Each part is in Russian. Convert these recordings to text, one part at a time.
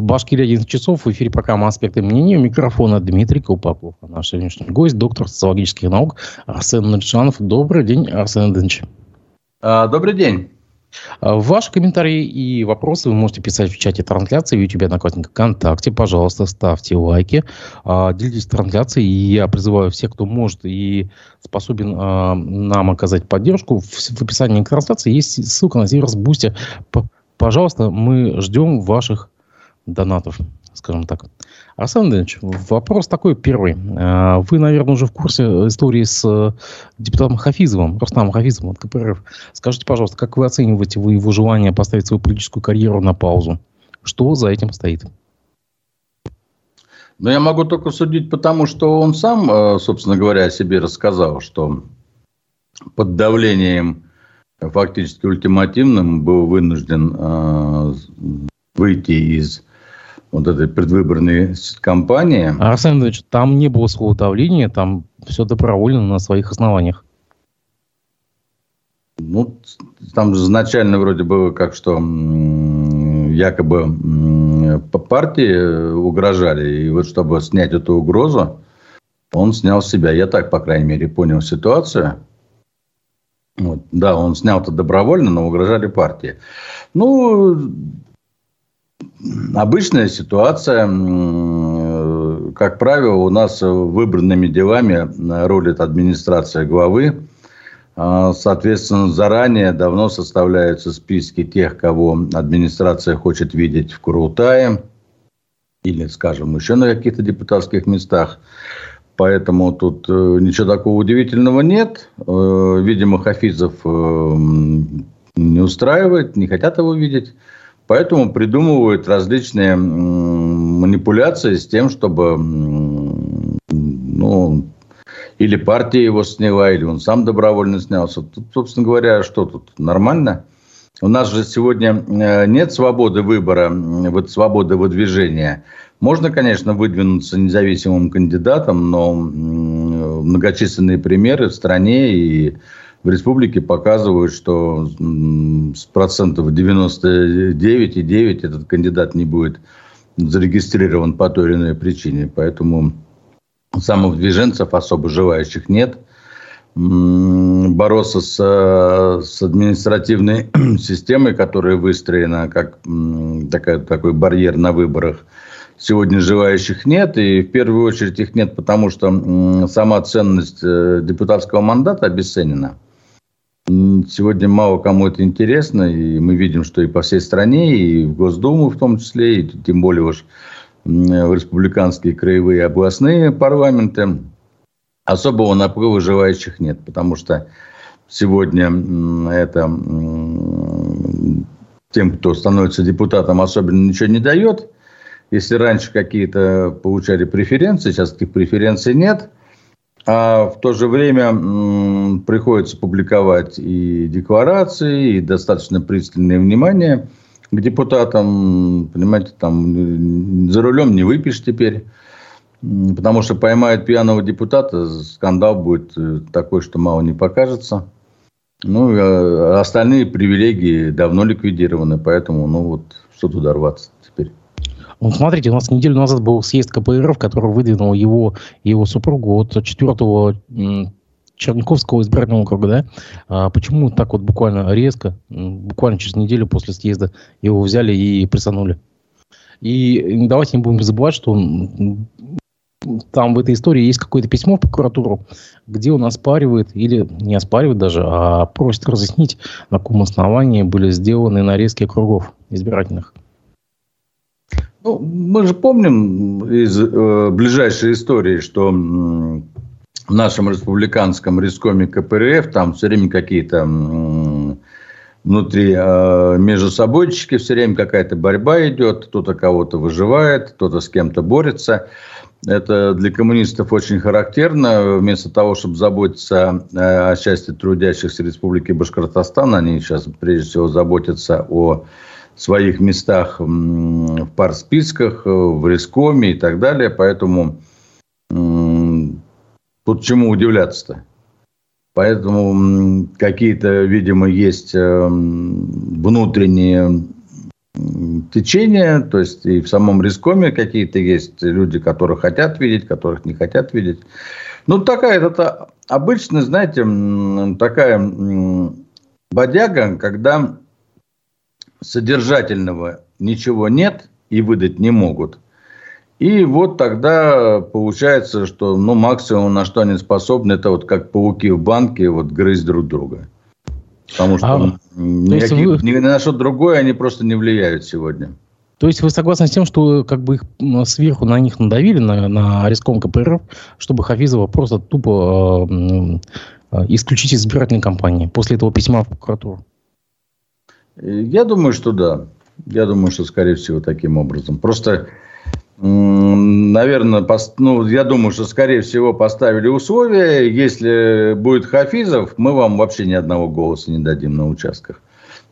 В Башкирии 11 часов. В эфире программа «Аспекты мнений». У микрофона Дмитрий Колпаков. А наш сегодняшний гость, доктор социологических наук Арсен Нуриджанов. Добрый день, Арсен Ильич. А, добрый день. А, ваши комментарии и вопросы вы можете писать в чате трансляции в YouTube, Одноклассниках, ВКонтакте. Пожалуйста, ставьте лайки, делитесь трансляцией. И я призываю всех, кто может и способен нам оказать поддержку. В описании к трансляции есть ссылка на сервис Boosty. Пожалуйста, мы ждем ваших донатов, скажем так. Арсен Андреевич, вопрос такой первый. А, вы, наверное, уже в курсе истории с э, депутатом Хафизовым, Рустамом Хафизовым от КПРФ. Скажите, пожалуйста, как вы оцениваете вы его желание поставить свою политическую карьеру на паузу? Что за этим стоит? Ну, я могу только судить, потому что он сам, э, собственно говоря, о себе рассказал, что под давлением фактически ультимативным был вынужден э, выйти из вот этой предвыборной кампании. Арсен Андреевич, там не было слова давления, там все добровольно на своих основаниях. Ну, там же изначально вроде было как, что якобы по партии угрожали. И вот чтобы снять эту угрозу, он снял себя. Я так, по крайней мере, понял ситуацию. Вот. Да, он снял это добровольно, но угрожали партии. Ну, обычная ситуация. Как правило, у нас выбранными делами рулит администрация главы. А, соответственно, заранее давно составляются списки тех, кого администрация хочет видеть в Курултае или, скажем, еще на каких-то депутатских местах. Поэтому тут э, ничего такого удивительного нет. Э, видимо, Хафизов э, не устраивает, не хотят его видеть. Поэтому придумывают различные манипуляции с тем, чтобы ну, или партия его сняла, или он сам добровольно снялся. Тут, собственно говоря, что тут? Нормально? У нас же сегодня э, нет свободы выбора, вот свободы выдвижения. Можно, конечно, выдвинуться независимым кандидатом, но многочисленные примеры в стране и в республике показывают, что с процентов 99,9 этот кандидат не будет зарегистрирован по той или иной причине. Поэтому самовдвиженцев особо желающих нет. Бороться с, с административной системой, которая выстроена как такая, такой барьер на выборах, сегодня желающих нет. И в первую очередь их нет, потому что сама ценность э, депутатского мандата обесценена. Сегодня мало кому это интересно, и мы видим, что и по всей стране, и в Госдуму в том числе, и тем более уж в республиканские краевые областные парламенты, особого наплыва желающих нет, потому что сегодня это тем, кто становится депутатом, особенно ничего не дает. Если раньше какие-то получали преференции, сейчас таких преференций нет – а в то же время приходится публиковать и декларации, и достаточно пристальное внимание к депутатам. Понимаете, там за рулем не выпьешь теперь. Потому что поймают пьяного депутата, скандал будет э, такой, что мало не покажется. Ну, а остальные привилегии давно ликвидированы, поэтому, ну вот, что туда рваться. Ну, смотрите, у нас неделю назад был съезд КПРФ, который выдвинул его его супругу от четвертого Черниковского избирательного округа, да? А почему так вот буквально резко, буквально через неделю после съезда его взяли и присанули? И давайте не будем забывать, что там в этой истории есть какое-то письмо в прокуратуру, где он оспаривает, или не оспаривает даже, а просит разъяснить, на каком основании были сделаны нарезки округов избирательных. Ну, мы же помним из э, ближайшей истории, что в нашем республиканском рискоме КПРФ там все время какие-то э, внутри э, между собойчики, все время какая-то борьба идет, кто-то кого-то выживает, кто-то с кем-то борется. Это для коммунистов очень характерно. Вместо того, чтобы заботиться о счастье трудящихся Республики Башкортостан, они сейчас прежде всего заботятся о своих местах в парсписках, э, в Рискоме и так далее. Поэтому тут чему удивляться-то? Поэтому какие-то, видимо, есть э, внутренние течения, то есть и в самом Рискоме какие-то есть люди, которых хотят видеть, которых не хотят видеть. Ну, такая, это обычно, знаете, такая бодяга, когда содержательного ничего нет и выдать не могут. И вот тогда получается, что ну, максимум, на что они способны, это вот как пауки в банке, вот грызть друг друга. Потому что а, никаких, вы... ни на что другое они просто не влияют сегодня. То есть вы согласны с тем, что как бы их сверху на них надавили, на, на риском КПРФ, чтобы Хафизова просто тупо э, э, исключить из избирательной кампании после этого письма в прокуратуру? Я думаю, что да. Я думаю, что, скорее всего, таким образом. Просто наверное, пост... ну, я думаю, что, скорее всего, поставили условия. Если будет Хафизов, мы вам вообще ни одного голоса не дадим на участках.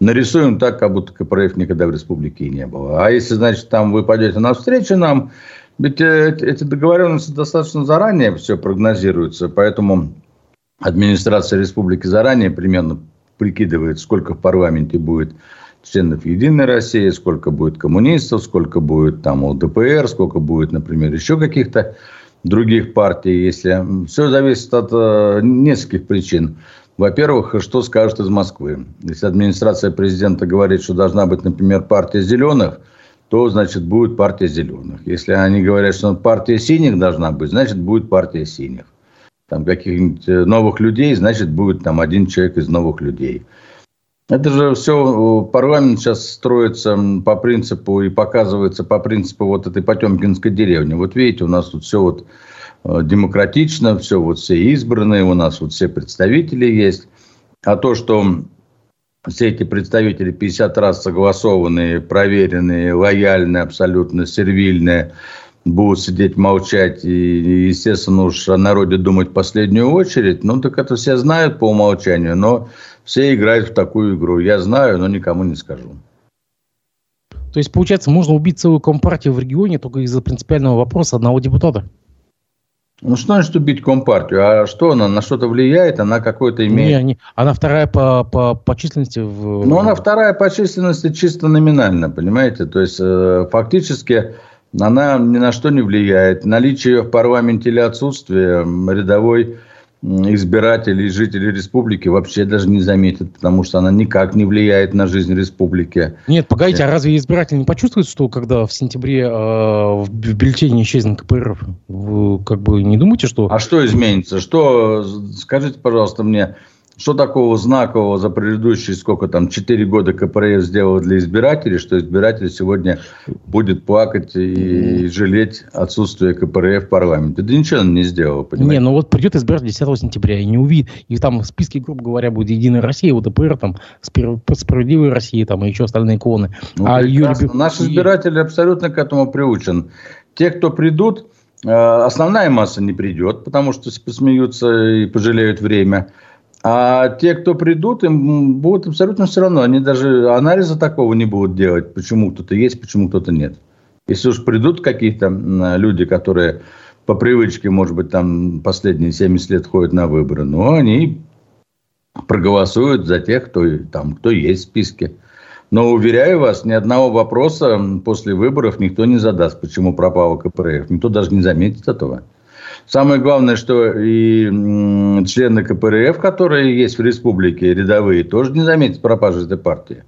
Нарисуем так, как будто КПРФ никогда в республике и не было. А если, значит, там вы пойдете навстречу нам, ведь э, эти договоренности достаточно заранее все прогнозируются, поэтому администрация республики заранее примерно прикидывает, сколько в парламенте будет членов Единой России, сколько будет коммунистов, сколько будет там ЛДПР, сколько будет, например, еще каких-то других партий, если все зависит от э, нескольких причин. Во-первых, что скажут из Москвы? Если администрация президента говорит, что должна быть, например, партия зеленых, то, значит, будет партия зеленых. Если они говорят, что партия синих должна быть, значит, будет партия синих. Там каких-нибудь э, новых людей, значит, будет там один человек из новых людей. Это же все, э, парламент сейчас строится по принципу и показывается по принципу вот этой Потемкинской деревни. Вот видите, у нас тут все вот э, демократично, все вот все избранные, у нас вот все представители есть. А то, что все эти представители 50 раз согласованные, проверенные, лояльные, абсолютно сервильные, будут сидеть молчать и, естественно, уж о народе думать в последнюю очередь, ну, так это все знают по умолчанию, но все играют в такую игру. Я знаю, но никому не скажу. То есть, получается, можно убить целую компартию в регионе только из-за принципиального вопроса одного депутата? Ну, что значит убить Компартию? А что она, на что-то влияет? Она какой-то имеет... Не, не, она вторая по, по, по численности в... Ну, она вторая по численности чисто номинально, понимаете? То есть, э, фактически, она ни на что не влияет. Наличие ее в парламенте или отсутствие рядовой избирателей и жителей республики вообще даже не заметят, потому что она никак не влияет на жизнь республики. Нет, погодите, а разве избиратель не почувствует, что когда в сентябре э, в бюллетене исчезнет КПРФ, вы как бы не думаете, что... А что изменится? Что, скажите, пожалуйста, мне, что такого знакового за предыдущие, сколько там, 4 года КПРФ сделал для избирателей, что избиратель сегодня будет плакать и жалеть отсутствие КПРФ в парламенте? Да ничего он не сделал, понимаете? Не, ну вот придет избиратель 10 сентября и не увидит, и там в списке, грубо говоря, будет Единая Россия, УДПР, там, Справедливая Россия, там, и еще остальные клоны. Ну, а Юрий... Наш избиратель абсолютно к этому приучен. Те, кто придут, э, основная масса не придет, потому что посмеются и пожалеют время. А те, кто придут, им будут абсолютно все равно. Они даже анализа такого не будут делать, почему кто-то есть, почему кто-то нет. Если уж придут какие-то люди, которые по привычке, может быть, там последние 70 лет ходят на выборы, но они проголосуют за тех, кто, там, кто есть в списке. Но, уверяю вас, ни одного вопроса после выборов никто не задаст, почему пропала КПРФ. Никто даже не заметит этого. Самое главное, что и члены КПРФ, которые есть в республике, рядовые, тоже не заметят пропажи этой партии.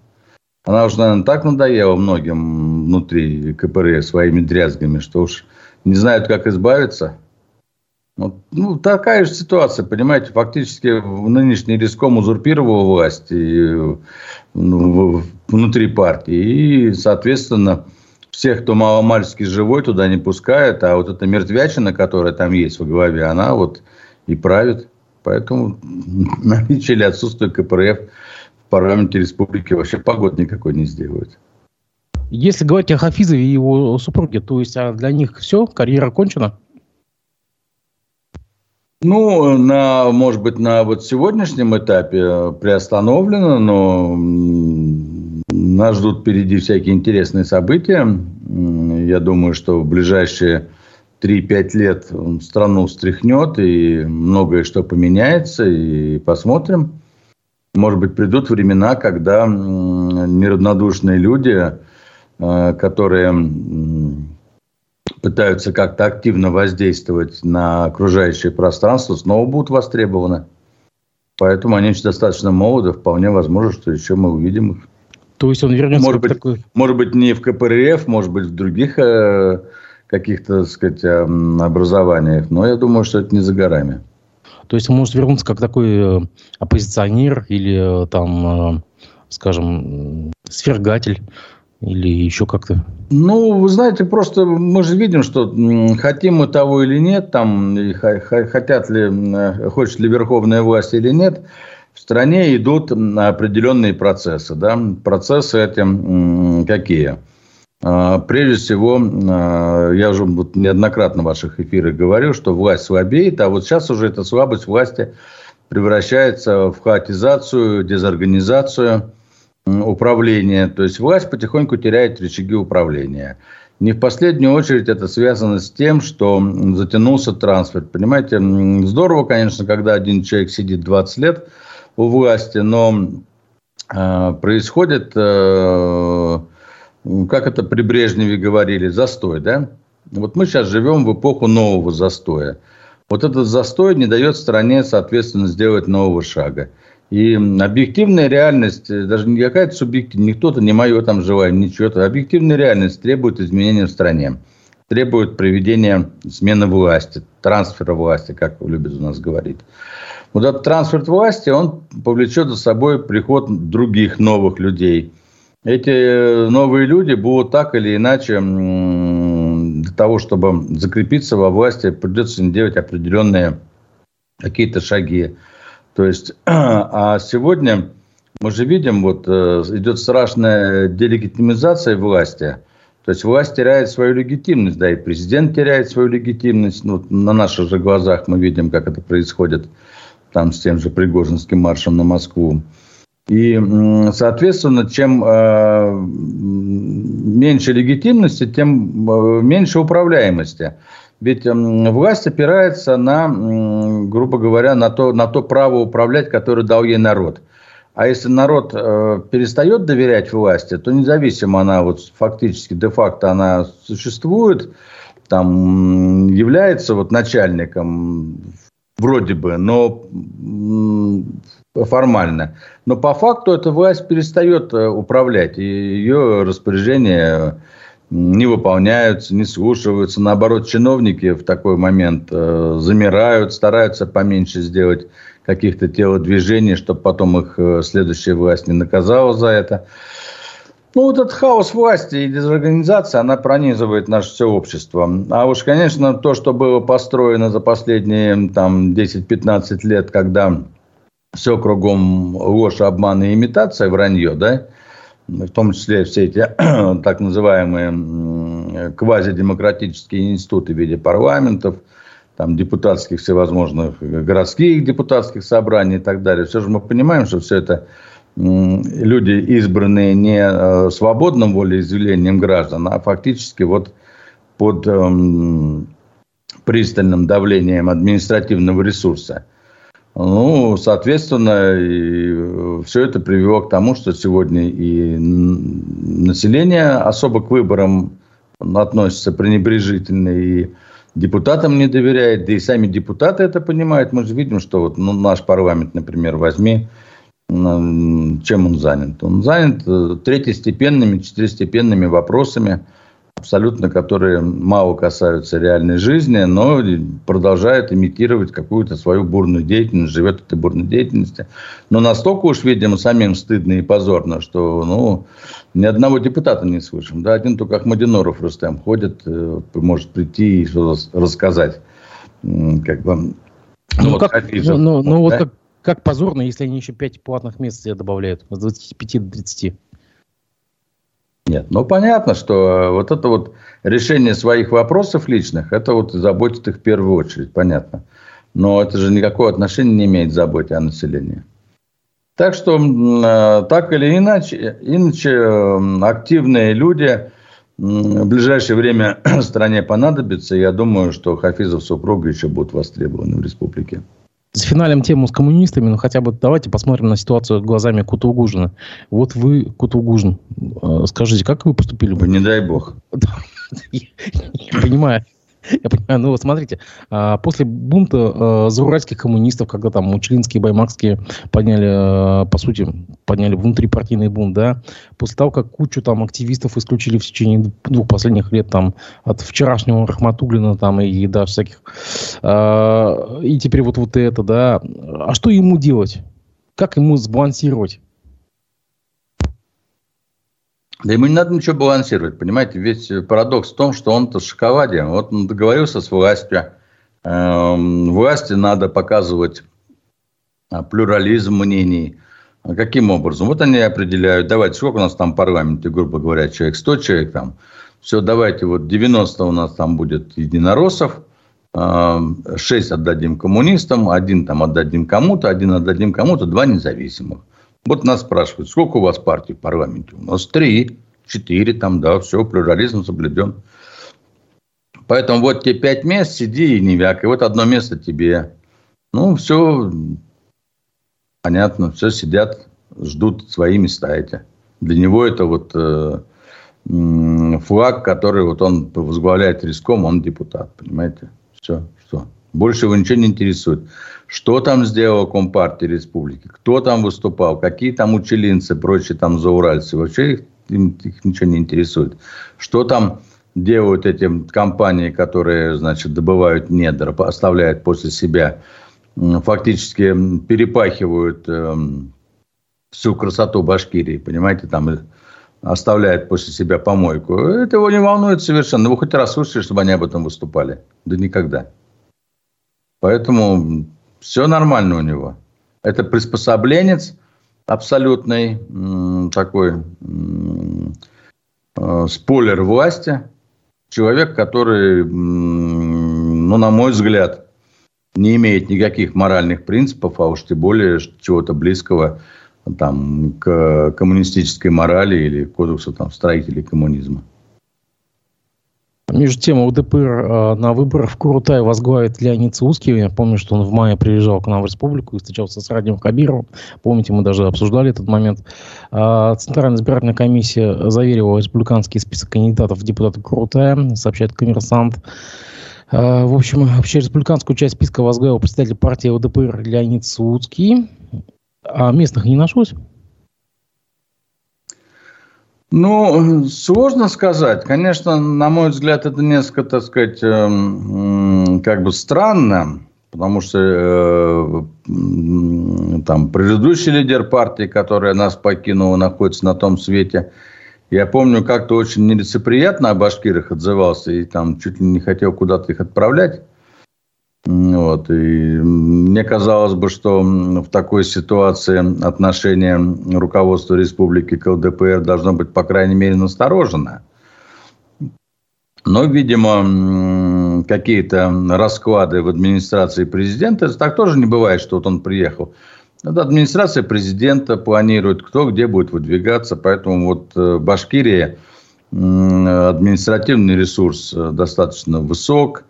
Она уже, наверное, так надоела многим внутри КПРФ своими дрязгами, что уж не знают, как избавиться. Вот, ну, такая же ситуация, понимаете, фактически нынешний риском узурпировал власть и, ну, внутри партии. И, соответственно, всех, кто маломальски живой, туда не пускают, а вот эта мертвячина, которая там есть в голове, она вот и правит. Поэтому наличие или отсутствие КПРФ в парламенте республики вообще погод никакой не сделают. Если говорить о Хафизове и его супруге, то есть а для них все, карьера кончена? Ну, на, может быть, на вот сегодняшнем этапе приостановлено, но нас ждут впереди всякие интересные события. Я думаю, что в ближайшие 3-5 лет страну встряхнет, и многое что поменяется, и посмотрим. Может быть, придут времена, когда неравнодушные люди которые пытаются как-то активно воздействовать на окружающее пространство, снова будут востребованы. Поэтому они еще достаточно молоды, вполне возможно, что еще мы увидим их. То есть он вернется может быть, такой... может быть, не в КПРФ, может быть, в других э, каких-то, так сказать, э, образованиях, но я думаю, что это не за горами. То есть он может вернуться как такой э, оппозиционер или э, там, э, скажем, свергатель или еще как-то? Ну, вы знаете, просто мы же видим, что хотим мы того или нет, там, хотят ли, хочет ли верховная власть или нет, в стране идут определенные процессы. Да? Процессы эти какие? А, прежде всего, а, я уже неоднократно в ваших эфирах говорил, что власть слабеет, а вот сейчас уже эта слабость власти превращается в хаотизацию, дезорганизацию – управления. То есть власть потихоньку теряет рычаги управления. Не в последнюю очередь это связано с тем, что затянулся трансфер. Понимаете, здорово, конечно, когда один человек сидит 20 лет у власти, но э, происходит, э, как это при Брежневе говорили, застой, да? Вот мы сейчас живем в эпоху нового застоя. Вот этот застой не дает стране, соответственно, сделать нового шага. И объективная реальность, э, даже не какая-то субъективная, не кто-то, не мое там желание, ничего. -то. Объективная реальность требует изменения в стране. Требует проведения смены власти, трансфера власти, как любят у нас говорить. Вот этот трансфер власти, он повлечет за собой приход других новых людей. Эти новые люди будут так или иначе для того, чтобы закрепиться во власти, придется делать определенные какие-то шаги. То есть, а сегодня мы же видим, вот э, идет страшная делегитимизация власти. То есть власть теряет свою легитимность, да, и президент теряет свою легитимность. Ну, на наших же глазах мы видим, как это происходит там с тем же Пригожинским маршем на Москву. И, соответственно, чем э, меньше легитимности, тем э, меньше управляемости. Ведь власть опирается на, грубо говоря, на то, на то право управлять, которое дал ей народ. А если народ э, перестает доверять власти, то независимо она вот фактически, де-факто она существует, там является вот начальником вроде бы, но формально. Но по факту эта власть перестает э, управлять, и ее распоряжение не выполняются, не слушаются. Наоборот, чиновники в такой момент э, замирают, стараются поменьше сделать каких-то телодвижений, чтобы потом их э, следующая власть не наказала за это. Ну, вот этот хаос власти и дезорганизация, она пронизывает наше все общество. А уж, конечно, то, что было построено за последние там, 10-15 лет, когда все кругом ложь, обман и имитация, вранье, да, в том числе все эти так называемые квазидемократические институты в виде парламентов, там, депутатских всевозможных городских депутатских собраний и так далее. Все же мы понимаем, что все это люди, избранные не э, свободным волеизъявлением граждан, а фактически вот под эм, пристальным давлением административного ресурса. Ну, соответственно, и э, все это привело к тому, что сегодня и население особо к выборам относится пренебрежительно, и депутатам не доверяет, да и сами депутаты это понимают. Мы же видим, что вот ну, наш парламент, например, возьми, чем он занят. Он занят э, третьестепенными, четырестепенными вопросами – абсолютно, которые мало касаются реальной жизни, но продолжает имитировать какую-то свою бурную деятельность, живет этой бурной деятельности. Но настолько уж, видимо, самим стыдно и позорно, что ну, ни одного депутата не слышим. Да, один только Ахмадиноров Рустем ходит, э, может прийти и что-то рассказать. Как бы, ну, ну, вот, как, ну, ну, ну да? вот как, как позорно, если они еще 5 платных мест себе добавляют с 25 до 30. Нет, ну понятно, что вот это вот решение своих вопросов личных, это вот заботит их в первую очередь, понятно. Но это же никакого отношения не имеет к заботе о населении. Так что, э, так или иначе, иначе активные люди в ближайшее время стране понадобятся. Я думаю, что Хафизов супруга еще будут востребованы в республике. С финалем тему с коммунистами, но хотя бы давайте посмотрим на ситуацию глазами Кутугужина. Вот вы, Кутугужин, э, скажите, как вы поступили бы? Не дай бог. Я понимаю. Я понимаю, ну вот смотрите, а, после бунта э, зауральских коммунистов, когда там Мучлинские, Баймакские подняли, э, по сути, подняли внутрипартийный бунт, да, после того, как кучу там активистов исключили в течение двух последних лет там от вчерашнего Рахматуллина там и, да, всяких, а, и теперь вот, вот это, да, а что ему делать? Как ему сбалансировать? Да ему не надо ничего балансировать, понимаете? Весь парадокс в том, что он-то шоколаде. Вот он договорился с властью. Эм, власти надо показывать а, плюрализм мнений. А каким образом? Вот они определяют, давайте, сколько у нас там парламенте, грубо говоря, человек, 100 человек там. Все, давайте, вот 90 у нас там будет единороссов, 6 эм, отдадим коммунистам, один там отдадим кому-то, один отдадим кому-то, два независимых. Вот нас спрашивают, сколько у вас партий в парламенте? У нас три, четыре там, да, все, плюрализм соблюден. Поэтому вот тебе пять мест, сиди и не вяк. И вот одно место тебе. Ну, все понятно, все сидят, ждут свои места эти. Для него это вот э, флаг, который вот он возглавляет риском, он депутат, понимаете? Все, что. Больше его ничего не интересует. Что там сделала Компартия Республики? Кто там выступал? Какие там учелинцы, прочие там зауральцы? Вообще их, их ничего не интересует. Что там делают эти компании, которые, значит, добывают недр, оставляют после себя, фактически перепахивают э, всю красоту Башкирии, понимаете, там оставляет после себя помойку. Это его не волнует совершенно. Вы хоть раз слышали, чтобы они об этом выступали? Да никогда. Поэтому все нормально у него. Это приспособленец абсолютный, такой э, спойлер власти. Человек, который, ну, на мой взгляд, не имеет никаких моральных принципов, а уж тем более чего-то близкого там, к коммунистической морали или кодексу там, строителей коммунизма. Между тем, ЛДПР э, на выборах в Курутае возглавит Леонид Слуцкий. Я помню, что он в мае приезжал к нам в республику и встречался с Радием Кабировым. Помните, мы даже обсуждали этот момент. Э, Центральная избирательная комиссия заверила республиканский список кандидатов в депутаты Курутая, сообщает коммерсант. Э, в общем, вообще республиканскую часть списка возглавил представитель партии ЛДПР Леонид Слуцкий. А местных не нашлось? Ну, сложно сказать. Конечно, на мой взгляд, это несколько, так сказать, эм, как бы странно, потому что э, там предыдущий лидер партии, которая нас покинула, находится на том свете. Я помню, как-то очень нелицеприятно о башкирах отзывался и там чуть ли не хотел куда-то их отправлять. Вот. И мне казалось бы, что в такой ситуации отношение руководства республики к ЛДПР должно быть, по крайней мере, насторожено. Но, видимо, какие-то расклады в администрации президента, так тоже не бывает, что вот он приехал. Это администрация президента планирует, кто где будет выдвигаться, поэтому вот э, Башкирия административный ресурс э, достаточно высок –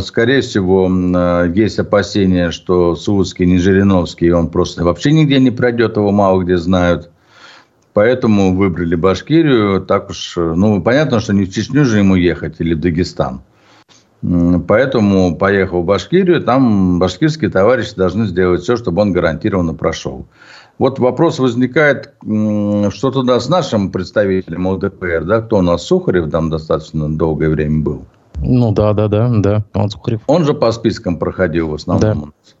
скорее всего, э, есть опасения, что Сулуцкий не Жириновский, он просто вообще нигде не пройдет, его мало где знают. Поэтому выбрали Башкирию. Так уж, э, ну, понятно, что не в Чечню же ему ехать или в Дагестан. Поэтому поехал в Башкирию, там башкирские товарищи должны сделать все, чтобы он гарантированно прошел. Вот вопрос возникает, что туда с нашим представителем ЛДПР, да, кто у нас Сухарев там достаточно долгое время был. Ну да, да, да, да. Он Сухарев. Он же по спискам проходил в основном. Да.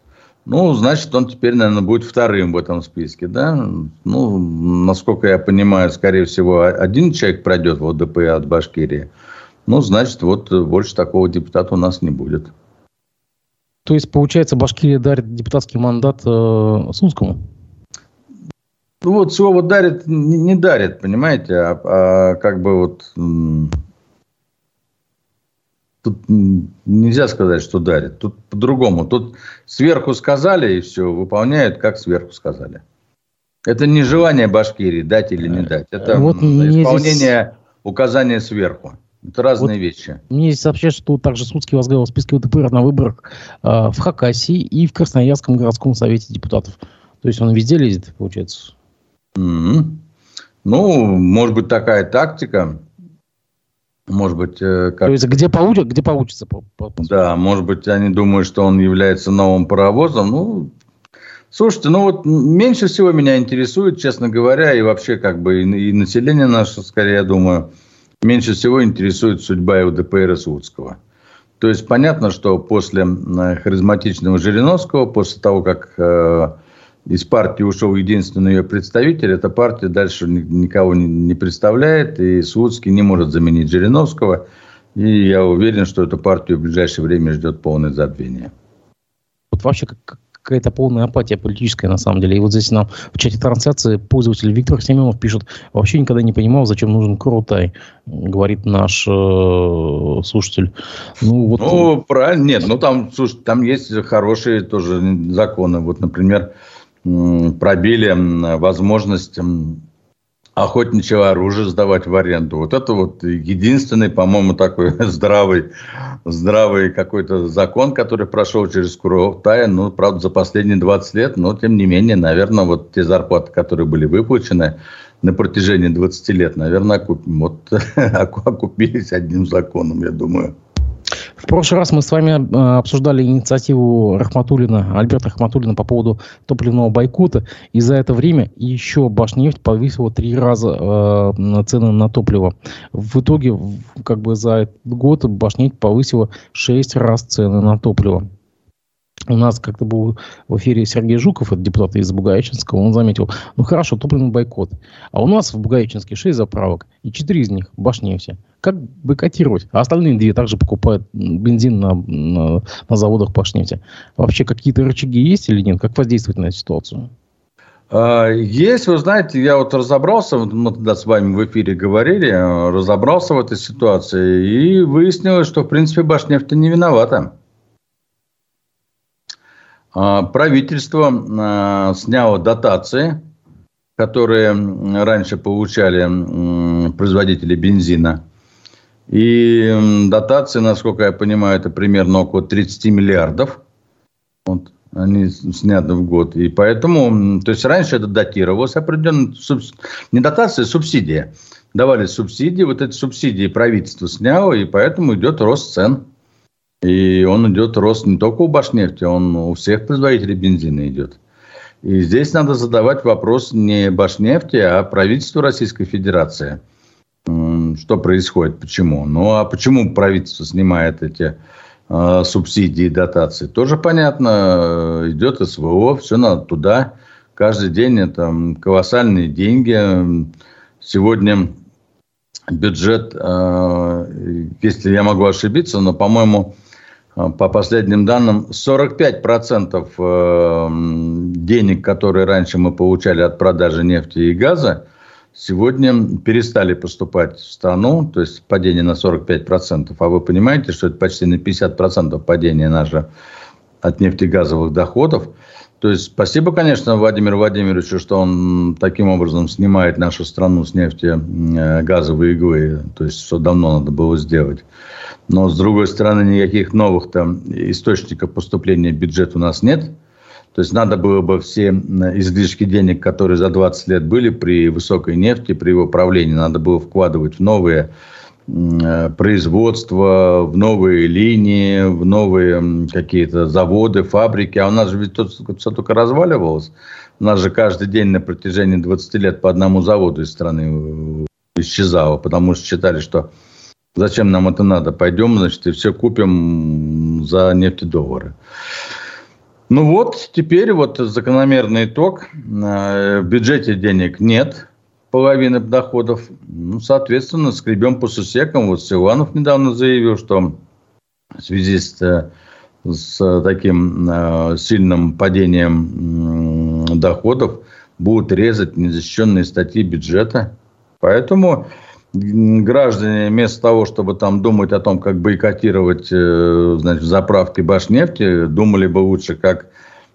Ну, значит, он теперь, наверное, будет вторым в этом списке, да? Ну, насколько я понимаю, скорее всего, один человек пройдет в ОДП от Башкирии. Ну, значит, вот больше такого депутата у нас не будет. То есть, получается, Башкирия дарит депутатский мандат э, Сунскому? Ну, вот слово дарит, не, не дарит, понимаете, а, а как бы вот Тут нельзя сказать, что дарит. Тут по-другому. Тут сверху сказали и все, выполняют, как сверху сказали. Это не желание Башкирии дать или не дать. Это вот исполнение здесь... указания сверху. Это разные вот вещи. Мне здесь сообщают, что также Судский возглавил списки ЛДПР на выборах э, в Хакасии и в Красноярском городском совете депутатов. То есть он везде лезет, получается. Mm-hmm. Ну, может быть, такая тактика. Может быть, э, как... То есть где, получится, где получится? По, по, по... Да, может быть, они думают, что он является новым паровозом. Ну, слушайте, ну вот меньше всего меня интересует, честно говоря, и вообще как бы и, и население наше, скорее, я думаю, меньше всего интересует судьба ЛДПР и Слуцкого. То есть понятно, что после харизматичного Жириновского, после того, как э, из партии ушел единственный ее представитель, эта партия дальше никого не представляет, и Слуцкий не может заменить Жириновского. И я уверен, что эту партию в ближайшее время ждет полное забвение. Вот вообще какая-то полная апатия политическая на самом деле. И вот здесь нам в чате трансляции пользователь Виктор Семенов пишет, вообще никогда не понимал, зачем нужен Крутай, говорит наш э, слушатель. Ну, вот... ну, правильно, нет, ну там, слушай, там есть хорошие тоже законы. Вот, например, пробили возможность охотничьего оружия сдавать в аренду. Вот это вот единственный, по-моему, такой здравый, здравый какой-то закон, который прошел через Курултай, ну, правда, за последние 20 лет, но, тем не менее, наверное, вот те зарплаты, которые были выплачены на протяжении 20 лет, наверное, окуп... вот, окупились одним законом, я думаю. В прошлый раз мы с вами э, обсуждали инициативу Рахматулина, Альберта Рахматулина по поводу топливного бойкота. И за это время еще Башнефть повысила три раза э, цены на топливо. В итоге, как бы за этот год Башнефть повысила шесть раз цены на топливо. У нас как-то был в эфире Сергей Жуков, это депутат из Бугаеченского, он заметил, ну хорошо, топливный бойкот. А у нас в Бугаеченске 6 заправок, и 4 из них башнефти. Как бойкотировать? А остальные две также покупают бензин на, на, на заводах башнефти. Вообще какие-то рычаги есть или нет? Как воздействовать на эту ситуацию? А, есть, вы знаете, я вот разобрался, мы тогда с вами в эфире говорили, разобрался в этой ситуации и выяснилось, что, в принципе, Башнефть не виновата. А, правительство а, сняло дотации, которые раньше получали производители бензина. И дотации, насколько я понимаю, это примерно около 30 миллиардов. Вот, они сняты в год. И поэтому, то есть раньше это датировалось определенно, не дотация, а субсидия. Давали субсидии, вот эти субсидии правительство сняло, и поэтому идет рост цен. И он идет рост не только у Башнефти, он у всех производителей бензина идет. И здесь надо задавать вопрос не Башнефти, а правительству Российской Федерации. Что происходит, почему? Ну, а почему правительство снимает эти э, субсидии и дотации? Тоже понятно, идет СВО, все надо туда. Каждый день это колоссальные деньги. Сегодня бюджет, э, если я могу ошибиться, но, по-моему, а, по последним данным, 45% э, денег, которые раньше мы получали от продажи нефти и газа, сегодня перестали поступать в страну, то есть падение на 45%. А вы понимаете, что это почти на 50% падение наше от нефтегазовых доходов. То есть спасибо, конечно, Владимиру Владимировичу, что он таким образом снимает нашу страну с нефти э, иглы. То есть что давно надо было сделать. Но, с другой стороны, никаких новых там источников поступления в бюджет у нас нет. То есть надо было бы все излишки денег, которые за 20 лет были при высокой нефти, при его правлении, надо было вкладывать в новые э, производства, в новые линии, в новые какие-то заводы, фабрики. А у нас же ведь тут все только разваливалось. У нас же каждый день на протяжении 20 лет по одному заводу из страны исчезало, потому что считали, что Зачем нам это надо? Пойдем, значит, и все купим за нефтедоллары. Ну вот, теперь вот закономерный итог. Э, в бюджете денег нет, половины доходов. Ну, соответственно, скребем по сусекам. Вот Силанов недавно заявил, что в связи с, э, с таким э, сильным падением доходов будут резать незащищенные статьи бюджета. Поэтому граждане вместо того, чтобы там думать о том, как бойкотировать э, значит, заправки Башнефти, думали бы лучше, как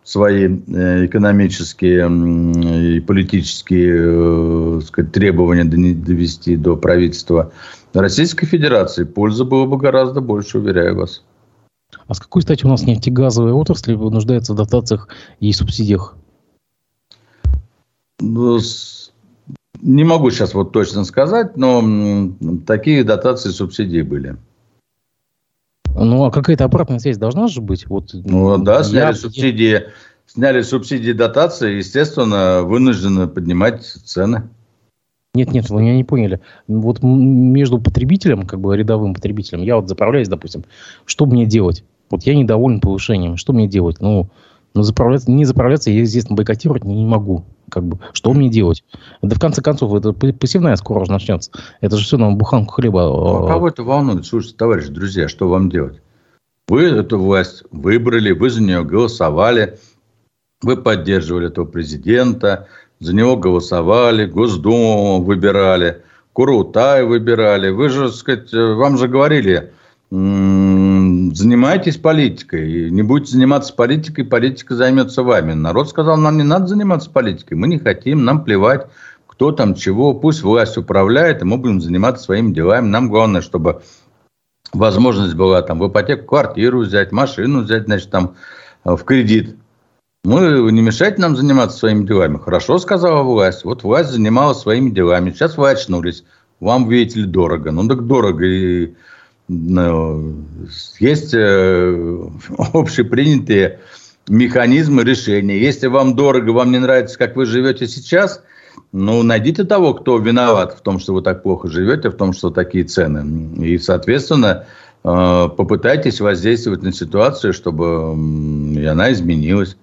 свои э, экономические и политические э, сказать, требования довести до правительства Российской Федерации польза было бы гораздо больше, уверяю вас. А с какой стати у нас нефтегазовая отрасль нуждается в дотациях и субсидиях? Ну, не могу сейчас вот точно сказать, но такие дотации субсидии были. Ну, а какая-то обратная связь должна же быть? Вот, ну, да, сняли я... субсидии, сняли субсидии дотации, естественно, вынуждены поднимать цены. Нет, нет, вы меня не поняли. Вот между потребителем, как бы рядовым потребителем, я вот заправляюсь, допустим, что мне делать? Вот я недоволен повышением, что мне делать? Ну, ну заправляться, не заправляться я, естественно, бойкотировать не могу. Как бы, что мне делать? Да в конце концов, это пассивная скоро уже начнется. Это же все на буханку хлеба. А кого это волнует? Слушайте, товарищи, друзья, что вам делать? Вы эту власть выбрали, вы за нее голосовали, вы поддерживали этого президента, за него голосовали, Госдуму выбирали, Курутай выбирали. Вы же, так сказать, вам же говорили, занимайтесь политикой. Не будете заниматься политикой, политика займется вами. Народ сказал, нам не надо заниматься политикой. Мы не хотим, нам плевать, кто там чего. Пусть власть управляет, и мы будем заниматься своими делами. Нам главное, чтобы возможность была там в ипотеку квартиру взять, машину взять, значит, там в кредит. Мы не мешайте нам заниматься своими делами. Хорошо, сказала власть. Вот власть занималась своими делами. Сейчас вы очнулись. Вам, видите ли, дорого. Ну, так дорого. И, есть э, общепринятые механизмы решения. Если вам дорого, вам не нравится, как вы живете сейчас, ну, найдите того, кто виноват в том, что вы так плохо живете, в том, что такие цены. И, соответственно, э, попытайтесь воздействовать на ситуацию, чтобы она изменилась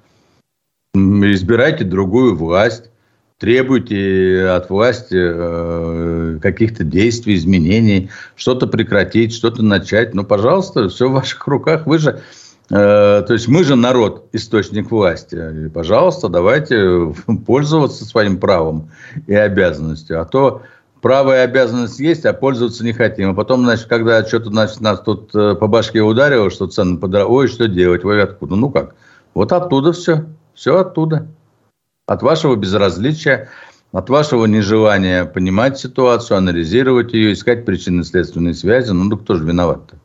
избирайте другую власть, требуйте от власти э, каких-то действий, изменений, что-то прекратить, что-то начать. Ну, пожалуйста, все в ваших руках. Вы же, э, то есть мы же народ, источник власти. И, пожалуйста, давайте пользоваться своим правом и обязанностью. А то право и обязанность есть, а пользоваться не хотим. А потом, значит, когда что-то значит, нас тут э, по башке ударило, что цены подорожали, ой, что делать, ой, откуда? Ну как? Вот оттуда все. Все оттуда. От вашего безразличия, от вашего нежелания понимать ситуацию, анализировать ее, искать причинно-следственные связи. Ну, да кто же виноват-то?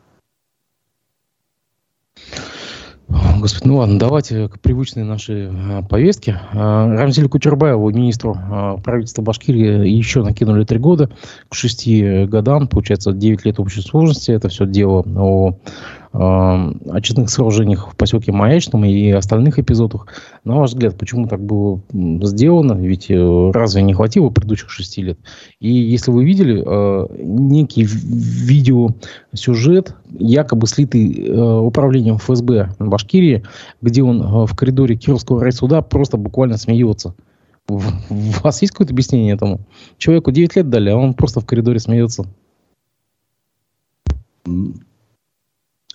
Господи, ну ладно, давайте к привычной нашей а, повестке. А, Кучербаеву, министру а, правительства Башкирии, еще накинули три года к шести годам, получается, 9 лет общей сложности. Это все дело о очистных сооружениях в поселке Маячном и остальных эпизодах. На ваш взгляд, почему так было сделано? Ведь э, разве не хватило предыдущих шести лет? И если вы видели э, некий видеосюжет, якобы слитый э, управлением ФСБ Башкирии, где он в коридоре Кировского райсуда просто буквально смеется. У вас есть какое-то объяснение этому? Человеку 9 лет дали, а он просто в коридоре смеется.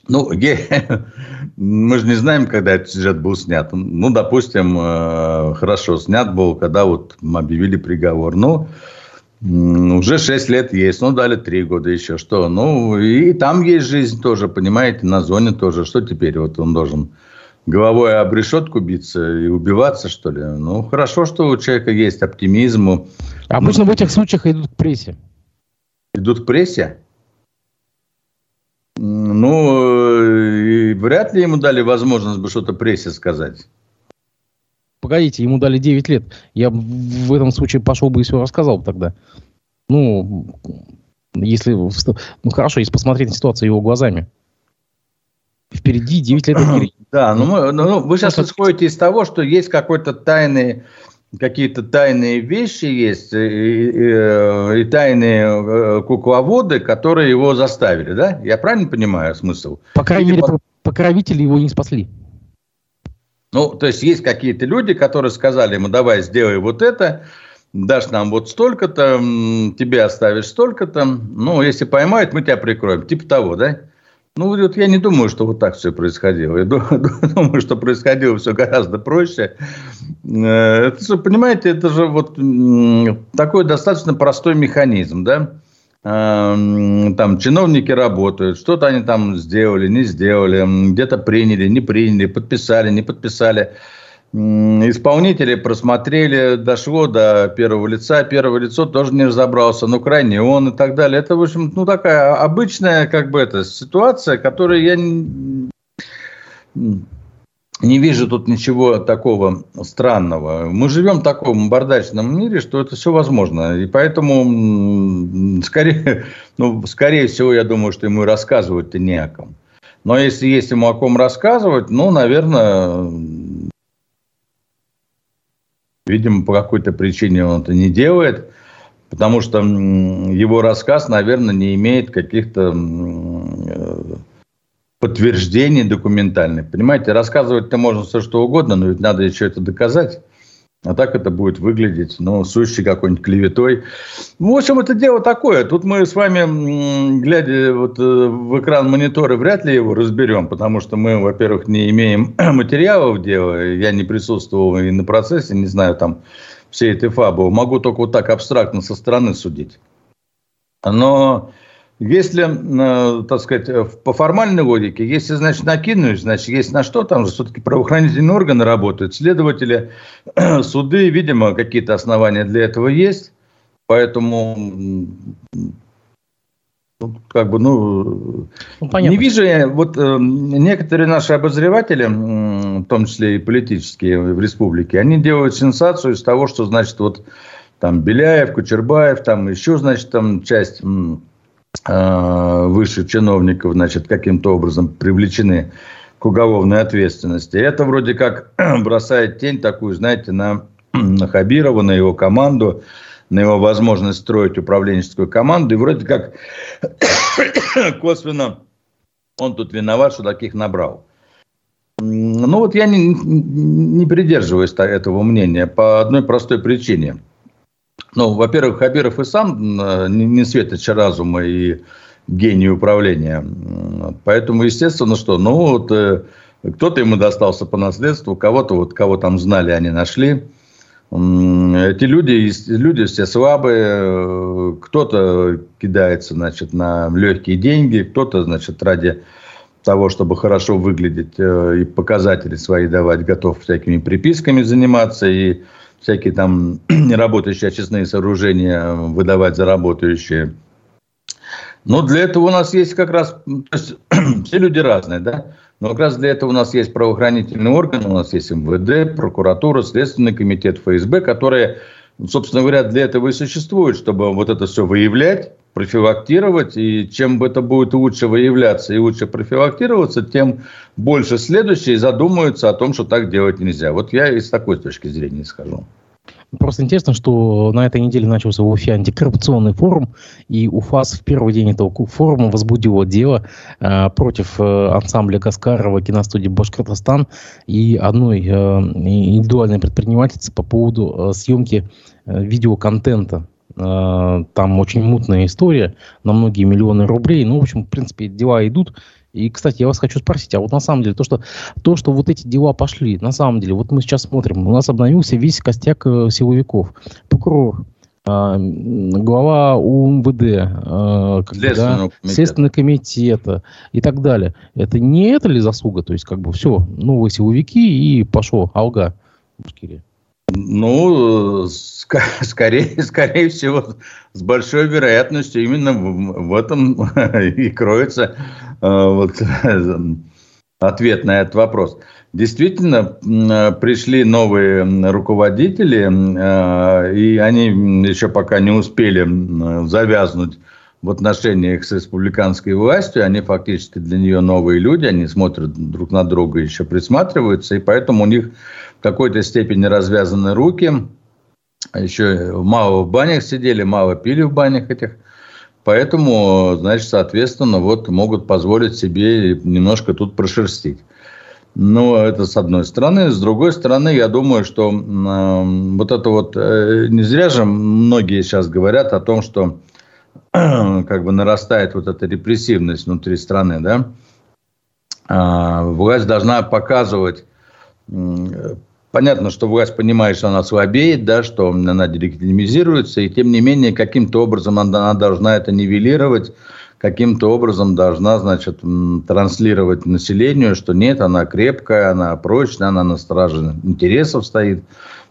Ну, мы же не знаем, когда этот сюжет был снят. Ну, допустим, э, хорошо, снят был, когда вот объявили приговор. Ну, уже 6 лет есть, ну, дали 3 года еще. Что? Ну, и там есть жизнь тоже, понимаете, на зоне тоже. Что теперь? Вот он должен головой об решетку биться и убиваться, что ли? Ну, хорошо, что у человека есть оптимизм. Обычно ну, в этих случаях идут к прессе. Идут к прессе? Ну, вряд ли ему дали возможность бы что-то прессе сказать. Погодите, ему дали 9 лет. Я в этом случае пошел бы и все рассказал тогда. Ну, если... Ну, хорошо, если посмотреть на ситуацию его глазами. Впереди 9 лет. Да, ну, мы, ну, ну вы сейчас исходите из того, что есть какой-то тайный какие-то тайные вещи есть и, и, и тайные э, кукловоды, которые его заставили, да? Я правильно понимаю смысл? По крайней мере, покровители его не спасли. Ну, то есть есть какие-то люди, которые сказали ему, давай сделай вот это, дашь нам вот столько-то, тебе оставишь столько-то, ну, если поймают, мы тебя прикроем. Типа того, да? Ну, вот я не думаю, что вот так все происходило. Я думаю, что происходило все гораздо проще. Э, это же, понимаете, это же вот такой достаточно простой механизм, да? Э, там чиновники работают, что-то они там сделали, не сделали, где-то приняли, не приняли, подписали, не подписали. Исполнители просмотрели, дошло до первого лица, первое лицо тоже не разобрался, ну, крайне он и так далее. Это, в общем, ну, такая обычная, как бы, это ситуация, которую я не, не вижу тут ничего такого странного. Мы живем в таком бардачном мире, что это все возможно. И поэтому, скорее, ну, скорее всего, я думаю, что ему рассказывать-то не о ком. Но если есть ему о ком рассказывать, ну, наверное, Видимо, по какой-то причине он это не делает, потому что его рассказ, наверное, не имеет каких-то э, подтверждений документальных. Понимаете, рассказывать-то можно все что угодно, но ведь надо еще это доказать. А так это будет выглядеть, ну, сущей какой-нибудь клеветой. В общем, это дело такое. Тут мы с вами, глядя вот э, в экран монитора, вряд ли его разберем, потому что мы, во-первых, не имеем материалов дела. Я не присутствовал и на процессе, не знаю там всей этой фабулы. Могу только вот так абстрактно со стороны судить. Но если, э, так сказать, э, по формальной логике, если, значит, накинуть, значит, есть на что, там же все-таки правоохранительные органы работают, следователи, суды, видимо, какие-то основания для этого есть, поэтому как бы, ну, ну не вижу я, вот э, некоторые наши обозреватели, в том числе и политические в республике, они делают сенсацию из того, что, значит, вот там Беляев, Кучербаев, там еще, значит, там часть Э, высших чиновников, значит, каким-то образом привлечены к уголовной ответственности. Это вроде как бросает тень такую, знаете, на, на Хабирова, на его команду, на его возможность строить управленческую команду. И вроде как косвенно он тут виноват, что таких набрал. Ну вот я не, не придерживаюсь этого мнения по одной простой причине – ну, во-первых, Хабиров и сам э, не светоч разума и гений управления. Поэтому, естественно, что, ну, вот э, кто-то ему достался по наследству, кого-то, вот кого там знали, они нашли. Эти люди, люди все слабые, э, кто-то кидается, значит, на легкие деньги, кто-то, значит, ради того, чтобы хорошо выглядеть и показатели свои давать, готов всякими приписками заниматься и всякие там неработающие очистные сооружения выдавать за работающие. Но для этого у нас есть как раз, то есть все люди разные, да, но как раз для этого у нас есть правоохранительные органы, у нас есть МВД, прокуратура, Следственный комитет, ФСБ, которые, собственно говоря, для этого и существуют, чтобы вот это все выявлять, профилактировать, и чем это будет лучше выявляться и лучше профилактироваться, тем больше следующие задумаются о том, что так делать нельзя. Вот я из такой точки зрения скажу. Просто интересно, что на этой неделе начался в Уфе антикоррупционный форум, и УФАС в первый день этого форума возбудило дело э, против э, ансамбля Каскарова, киностудии «Башкортостан» и одной э, индивидуальной предпринимательницы по поводу э, съемки э, видеоконтента Э, там очень мутная история на многие миллионы рублей. Ну, в общем, в принципе, дела идут. И, кстати, я вас хочу спросить, а вот на самом деле, то, что, то, что вот эти дела пошли, на самом деле, вот мы сейчас смотрим, у нас обновился весь костяк э, силовиков. Прокурор, э, глава УМВД, э, Следственного, да, Следственного комитета и так далее. Это не это ли заслуга? То есть, как бы все, новые силовики и пошло, алга в Башкирии. Ну, скорее, скорее всего, с большой вероятностью именно в, в этом и кроется э, вот, ответ на этот вопрос. Действительно, пришли новые руководители, э, и они еще пока не успели завязнуть в отношениях с республиканской властью, они фактически для нее новые люди, они смотрят друг на друга, еще присматриваются, и поэтому у них в какой-то степени развязаны руки. А еще мало в банях сидели, мало пили в банях этих. Поэтому, значит, соответственно, вот могут позволить себе немножко тут прошерстить. Ну, это с одной стороны. С другой стороны, я думаю, что э, вот это вот... Э, не зря же многие сейчас говорят о том, что э, как бы нарастает вот эта репрессивность внутри страны, да? Э, власть должна показывать Понятно, что власть понимает, что она слабеет, да, что она делегитимизируется, и тем не менее каким-то образом она, должна это нивелировать, каким-то образом должна, значит, транслировать населению, что нет, она крепкая, она прочная, она на страже интересов стоит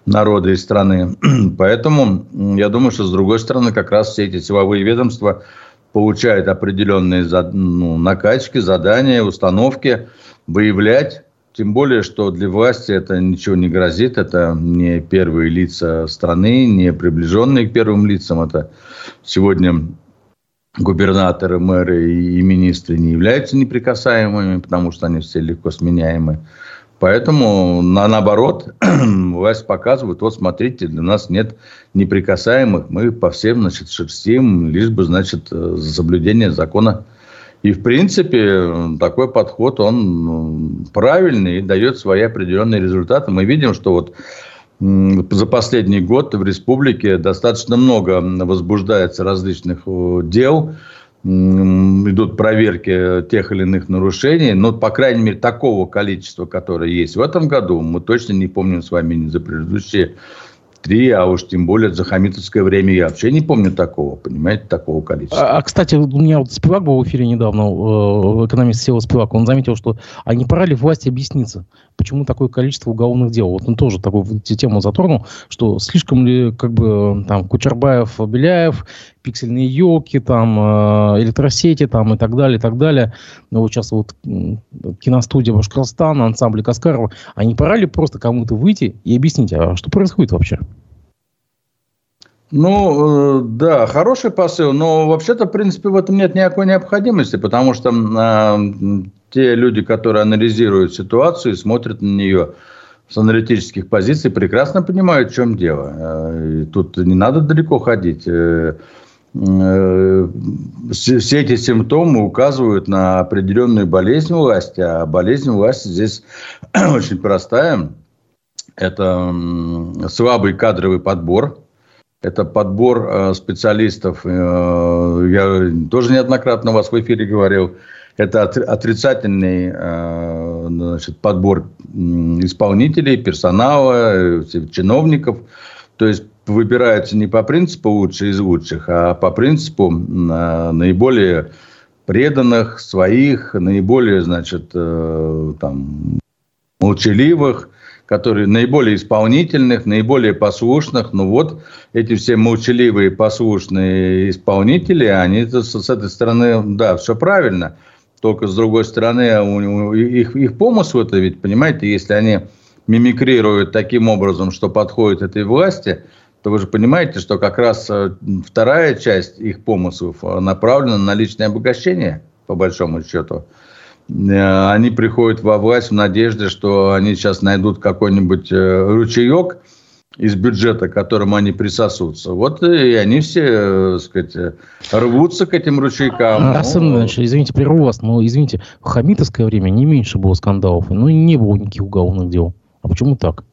народа и страны. Поэтому я думаю, что с другой стороны как раз все эти силовые ведомства получают определенные ну, накачки, задания, установки выявлять тем более, что для власти это ничего не грозит. Это не первые лица страны, не приближенные к первым лицам. Это сегодня губернаторы, мэры и министры не являются неприкасаемыми, потому что они все легко сменяемы. Поэтому, на, наоборот, власть показывает, вот смотрите, для нас нет неприкасаемых, мы по всем, значит, шерстим, лишь бы, значит, за соблюдение закона и, в принципе, такой подход, он ну, правильный и дает свои определенные результаты. Мы видим, что вот за последний год в республике достаточно много возбуждается различных дел, идут проверки тех или иных нарушений, но, по крайней мере, такого количества, которое есть в этом году, мы точно не помним с вами ни за предыдущие три, а уж тем более за хамитовское время я вообще не помню такого, понимаете, такого количества. А, а кстати, у меня вот Спивак был в эфире недавно, э, экономист Сева Спивак, он заметил, что а не пора ли власти объясниться, почему такое количество уголовных дел? Вот он тоже такую тему затронул, что слишком ли, как бы, там, Кучербаев, Беляев, пиксельные елки, там, э, электросети, там, и так далее, и так далее. Но вот сейчас вот киностудия Башкорстана, ансамбль Каскарова, а не пора ли просто кому-то выйти и объяснить, а что происходит вообще? Ну, э, да, хороший посыл, но вообще-то, в принципе, в этом нет никакой необходимости, потому что э, те люди, которые анализируют ситуацию и смотрят на нее с аналитических позиций, прекрасно понимают, в чем дело. Э, тут не надо далеко ходить. Э, все эти симптомы указывают на определенную болезнь власти, а болезнь власти здесь очень простая. Это слабый кадровый подбор – это подбор э, специалистов. Э, я тоже неоднократно у вас в эфире говорил. Это отрицательный э, значит, подбор исполнителей, персонала, чиновников. То есть выбирается не по принципу лучших из лучших, а по принципу наиболее преданных, своих, наиболее, значит, там, молчаливых, которые наиболее исполнительных, наиболее послушных. Ну вот эти все молчаливые, послушные исполнители, они с этой стороны, да, все правильно. Только с другой стороны, у, у, их, их помысл это ведь, понимаете, если они мимикрируют таким образом, что подходит этой власти, то вы же понимаете, что как раз э, вторая часть их помыслов э, направлена на личное обогащение, по большому счету. Э, они приходят во власть в надежде, что они сейчас найдут какой-нибудь ручеек из бюджета, к которому они присосутся. Вот и они все, так сказать, рвутся к этим ручейкам. Арсен ну, Иванович, извините, прерву вас, но, извините, в хамитовское время не меньше было скандалов, но не было никаких уголовных дел. А почему так?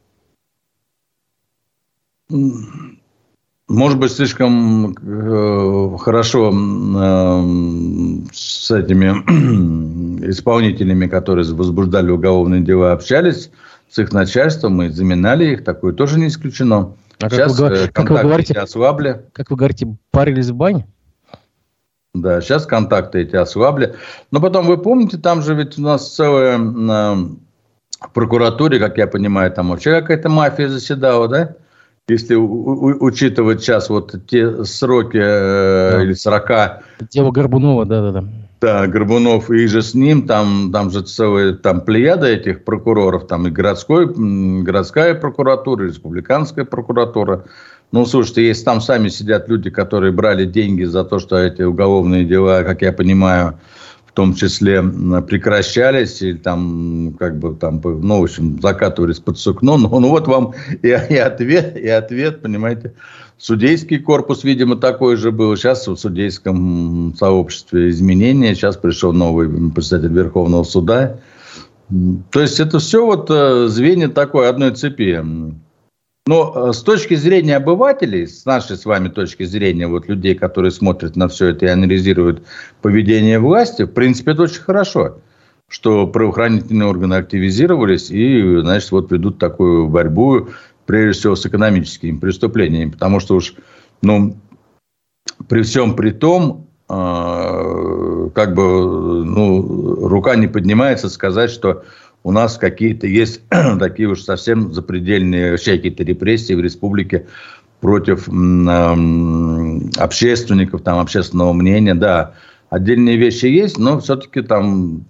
Может быть, слишком э, хорошо э, с этими исполнителями, которые возбуждали уголовные дела, общались с их начальством и заминали их. Такое тоже не исключено. А сейчас как вы, э, как вы говорите, ослабли. Как вы говорите, парились в бане? Да, сейчас контакты эти ослабли. Но потом, вы помните, там же ведь у нас целая э, в прокуратуре, как я понимаю, там вообще какая-то мафия заседала, да? Если учитывать сейчас вот те сроки э, да. или срока... Дело Горбунова, да-да-да. Да, Горбунов и же с ним, там, там же целая там плеяда этих прокуроров, там и городской, городская прокуратура, и республиканская прокуратура. Ну, слушайте, если там сами сидят люди, которые брали деньги за то, что эти уголовные дела, как я понимаю, в том числе прекращались или там как бы там ну в общем закатывались под сукно. Ну, ну вот вам и, и ответ и ответ понимаете. Судейский корпус видимо такой же был. Сейчас в судейском сообществе изменения. Сейчас пришел новый председатель Верховного суда. То есть это все вот э, звенья такой одной цепи но э, с точки зрения обывателей, с нашей с вами точки зрения, вот людей, которые смотрят на все это и анализируют поведение власти, в принципе, это очень хорошо, что правоохранительные органы активизировались и, значит, вот ведут такую борьбу, прежде всего, с экономическими преступлениями. Потому что уж, ну, при всем при том, э, как бы ну, рука не поднимается сказать, что у нас какие-то есть такие уж совсем запредельные какие-то репрессии в республике против э, общественников, там, общественного мнения, да. Отдельные вещи есть, но все-таки там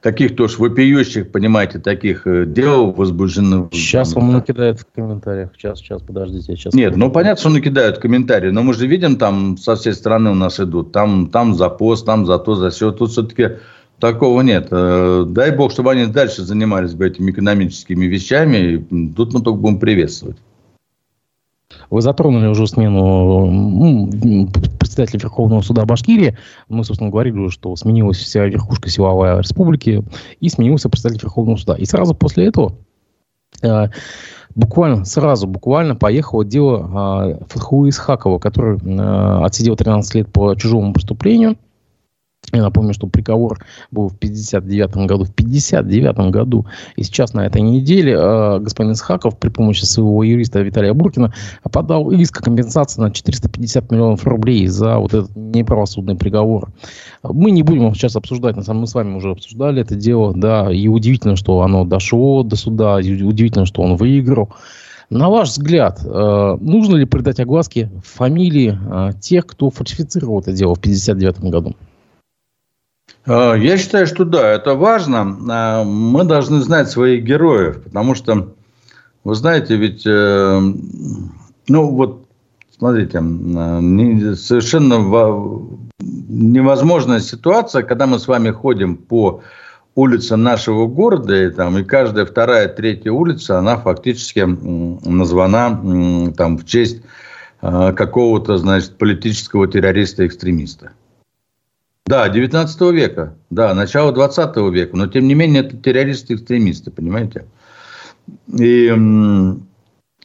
каких-то уж вопиющих, понимаете, таких э, дел возбуждено. Сейчас он накидает в комментариях. Сейчас, сейчас, подождите. Сейчас Нет, ну понятно, что накидают комментарии, но мы же видим, там со всей стороны у нас идут. Там, там за пост, там за то, за все. Тут все-таки такого нет. Э, дай бог, чтобы они дальше занимались бы этими экономическими вещами. Тут мы только будем приветствовать. Вы затронули уже смену ну, председателя Верховного суда Башкирии. Мы, собственно, говорили, что сменилась вся верхушка силовая республики и сменился председатель Верховного суда. И сразу после этого э, буквально сразу, буквально поехало дело э, Фатхуа Исхакова, который э, отсидел 13 лет по чужому преступлению – я напомню, что приговор был в 59 году. В 59 году. И сейчас на этой неделе э, господин Исхаков при помощи своего юриста Виталия Буркина подал иск о компенсации на 450 миллионов рублей за вот этот неправосудный приговор. Мы не будем сейчас обсуждать, на самом мы с вами уже обсуждали это дело, да, и удивительно, что оно дошло до суда, удивительно, что он выиграл. На ваш взгляд, э, нужно ли придать огласке фамилии э, тех, кто фальсифицировал это дело в 1959 году? А, я считаю, что да, это важно. А, мы должны знать своих героев, потому что, вы знаете, ведь, э, ну вот, смотрите, совершенно невозможная ситуация, когда мы с вами ходим по улице нашего города, и, там, и каждая вторая, третья улица, она фактически названа там, в честь э, какого-то, значит, политического террориста-экстремиста. Да, 19 века, да, начало 20 века, но тем не менее это террористы-экстремисты, понимаете? И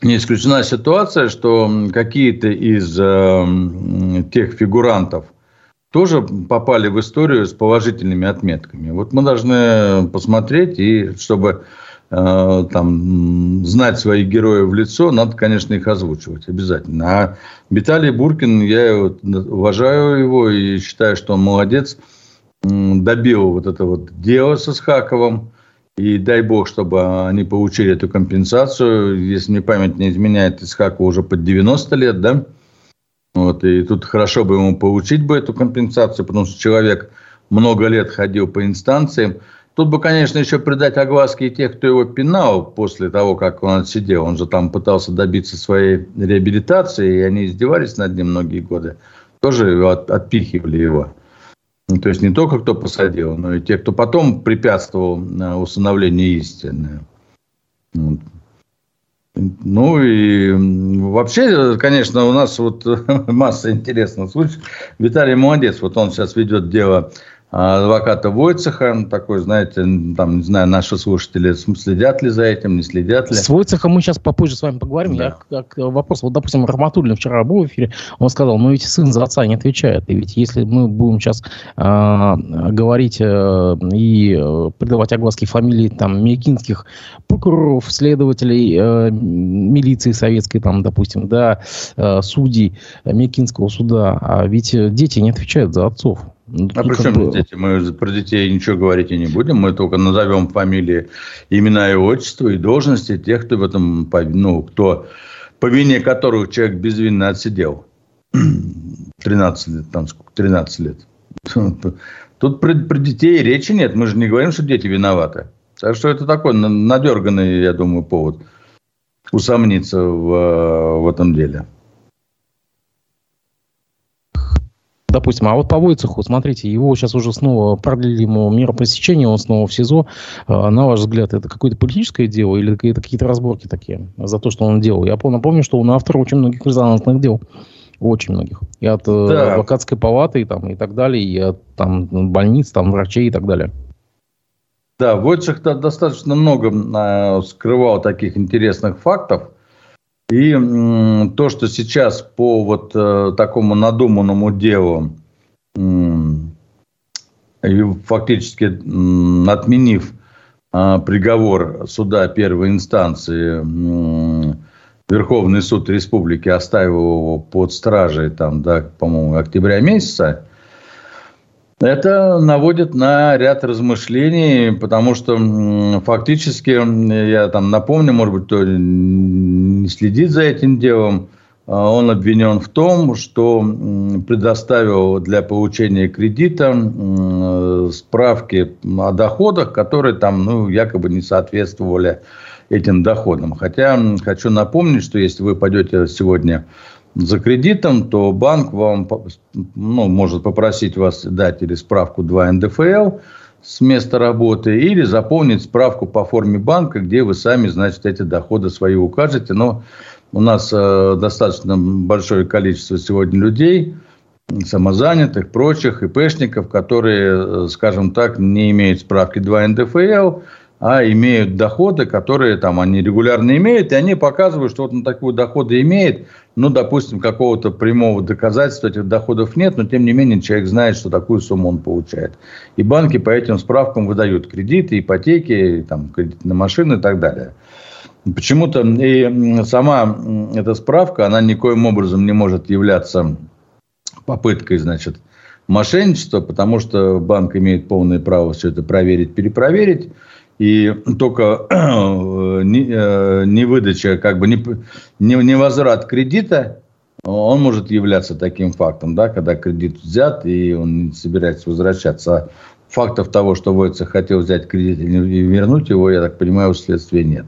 не исключена ситуация, что какие-то из э, тех фигурантов тоже попали в историю с положительными отметками. Вот мы должны посмотреть, и чтобы там, знать своих героев в лицо, надо, конечно, их озвучивать обязательно. А Виталий Буркин, я уважаю его и считаю, что он молодец, добил вот это вот дело со Схаковым. И дай бог, чтобы они получили эту компенсацию. Если мне память не изменяет, Исхаку уже под 90 лет, да? Вот, и тут хорошо бы ему получить бы эту компенсацию, потому что человек много лет ходил по инстанциям. Тут бы, конечно, еще придать огласки и тех, кто его пинал после того, как он отсидел. Он же там пытался добиться своей реабилитации, и они издевались над ним многие годы. Тоже от, отпихивали его. Ну, то есть не только кто посадил, но и те, кто потом препятствовал усыновлению истины. Вот. Ну и вообще, конечно, у нас вот масса интересных случаев. Виталий молодец, вот он сейчас ведет дело адвоката Войцеха, такой, знаете, там, не знаю, наши слушатели следят ли за этим, не следят ли. С Войцехом мы сейчас попозже с вами поговорим. Да. Я как вопрос, вот, допустим, Рахматуллин вчера был в эфире, он сказал, ну ведь сын за отца не отвечает, и ведь если мы будем сейчас э, говорить э, и э, придавать огласки фамилии там мекинских прокуроров, следователей, э, милиции советской, там, допустим, да, э, судей Мекинского суда, а ведь дети не отвечают за отцов. А при чем бы... дети? Мы про детей ничего говорить и не будем. Мы только назовем фамилии, имена и отчество и должности тех, кто в этом, ну, кто, по вине которых человек безвинно отсидел. 13 лет, там сколько, 13 лет. Тут про, про детей речи нет. Мы же не говорим, что дети виноваты. Так что это такой надерганный, я думаю, повод усомниться в, в этом деле. Допустим, а вот по Войцеху, смотрите, его сейчас уже снова продлили ему меру пресечения, он снова в СИЗО. А, на ваш взгляд, это какое-то политическое дело или это какие-то разборки такие за то, что он делал? Я напомню, что он автор очень многих резонансных дел. Очень многих. И от э, да. адвокатской палаты и, там, и так далее, и от там, больниц, там, врачей и так далее. Да, Войцех достаточно много э, скрывал таких интересных фактов. И то, что сейчас по вот э, такому надуманному делу, фактически отменив а, приговор суда первой инстанции, Верховный суд Республики оставил его под стражей там, до, по-моему, октября месяца, это наводит на ряд размышлений, потому что фактически, я там напомню, может быть, кто не следит за этим делом, а, он обвинен в том, что предоставил для получения кредита справки о доходах, которые там ну, якобы не соответствовали этим доходам. Хотя хочу напомнить, что если вы пойдете сегодня за кредитом, то банк вам ну, может попросить вас дать или справку 2 НДФЛ с места работы, или заполнить справку по форме банка, где вы сами, значит, эти доходы свои укажете. Но у нас э, достаточно большое количество сегодня людей, самозанятых, прочих, ИПшников, которые, э, скажем так, не имеют справки 2 НДФЛ, а имеют доходы, которые там они регулярно имеют, и они показывают, что вот он такие доходы имеет, ну, допустим, какого-то прямого доказательства этих доходов нет, но тем не менее человек знает, что такую сумму он получает. И банки по этим справкам выдают кредиты, ипотеки, там, кредит на машины и так далее. Почему-то и сама эта справка, она никоим образом не может являться попыткой, значит, мошенничества, потому что банк имеет полное право все это проверить, перепроверить. И только не, э, не выдача, как бы не, не возврат кредита, он может являться таким фактом, да, когда кредит взят и он не собирается возвращаться. А фактов того, что Войцех хотел взять кредит и вернуть его, я так понимаю, у следствия нет.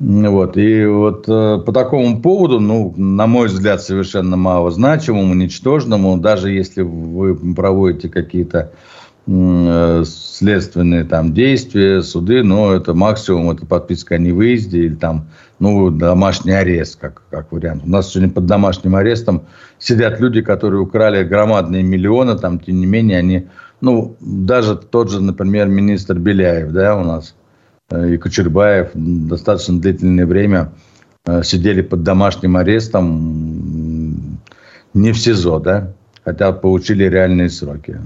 Вот. И вот э, по такому поводу, ну, на мой взгляд, совершенно малозначимому, ничтожному, даже если вы проводите какие-то Э, следственные там действия, суды, но это максимум, это подписка о невыезде или там, ну, домашний арест, как, как вариант. У нас сегодня под домашним арестом сидят люди, которые украли громадные миллионы, там, тем не менее, они, ну, даже тот же, например, министр Беляев, да, у нас, э, и Кочербаев достаточно длительное время э, сидели под домашним арестом, не в СИЗО, да, хотя получили реальные сроки.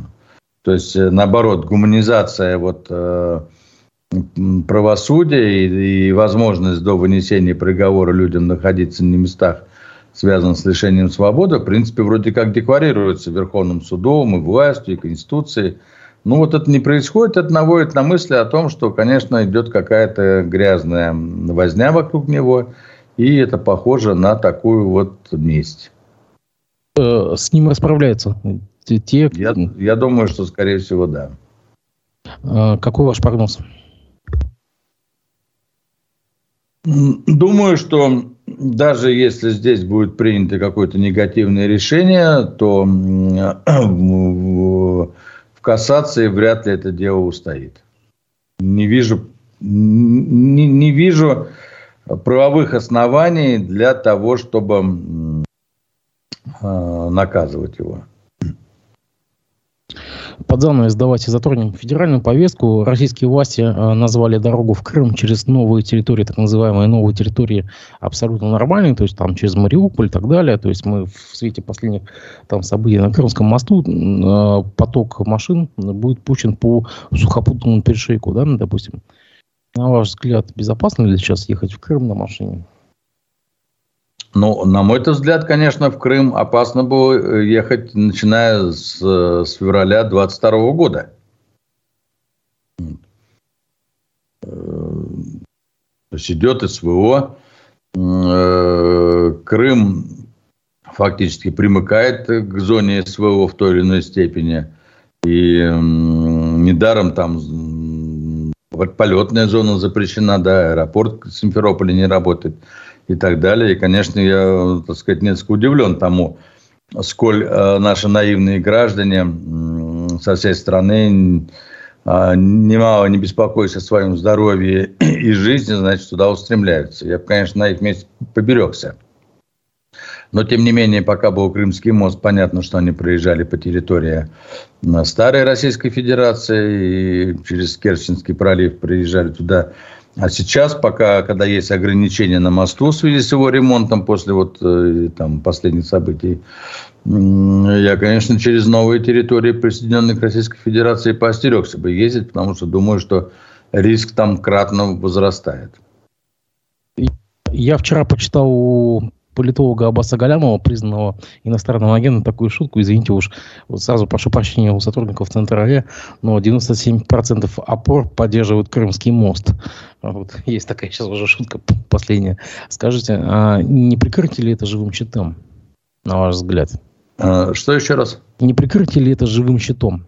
То есть, э, наоборот, гуманизация вот, э, правосудия и, и возможность до вынесения приговора людям находиться на местах, связанных с лишением свободы, в принципе, вроде как декларируется Верховным судом и властью, и Конституцией. Ну, вот это не происходит, это наводит на мысли о том, что, конечно, идет какая-то грязная возня вокруг него, и это похоже на такую вот месть. Э, с ним расправляется те... Я, я думаю, что, скорее всего, да. А, какой ваш прогноз? Думаю, что даже если здесь будет принято какое-то негативное решение, то в кассации вряд ли это дело устоит. Не вижу, не, не вижу правовых оснований для того, чтобы э, наказывать его под занавес давайте затронем федеральную повестку. Российские власти э, назвали дорогу в Крым через новые территории, так называемые новые территории, абсолютно нормальные, то есть там через Мариуполь и так далее. То есть мы в свете последних там событий на Крымском мосту э, поток машин будет пущен по сухопутному перешейку, да, допустим. На ваш взгляд, безопасно ли сейчас ехать в Крым на машине? Ну, на мой взгляд, конечно, в Крым опасно было э, ехать, начиная с, э, с февраля 22 года. Э, то есть идет СВО. Крым фактически примыкает к зоне СВО в той или иной степени. И недаром там полетная зона запрещена, да, аэропорт Симферополя не работает и так далее. И, конечно, я, так сказать, несколько удивлен тому, сколь э, наши наивные граждане со всей страны, э, немало не беспокоясь о своем здоровье и жизни, значит, туда устремляются. Я бы, конечно, на их месте поберегся. Но, тем не менее, пока был Крымский мост, понятно, что они проезжали по территории старой Российской Федерации и через Керченский пролив приезжали туда а сейчас, пока, когда есть ограничения на мосту в связи с его ремонтом после вот э, там последних событий, я, конечно, через новые территории присоединенных к Российской Федерации поостерегся бы ездить, потому что думаю, что риск там кратно возрастает. Я вчера почитал политолога Аббаса Галямова, признанного иностранным агентом, такую шутку, извините уж, вот сразу прошу прощения у сотрудников Центра АРЕ, но 97% опор поддерживают Крымский мост. Вот, есть такая сейчас уже шутка последняя. Скажите, а не прикрытие ли это живым щитом, на ваш взгляд? А, что еще раз? Не прикрытие ли это живым щитом?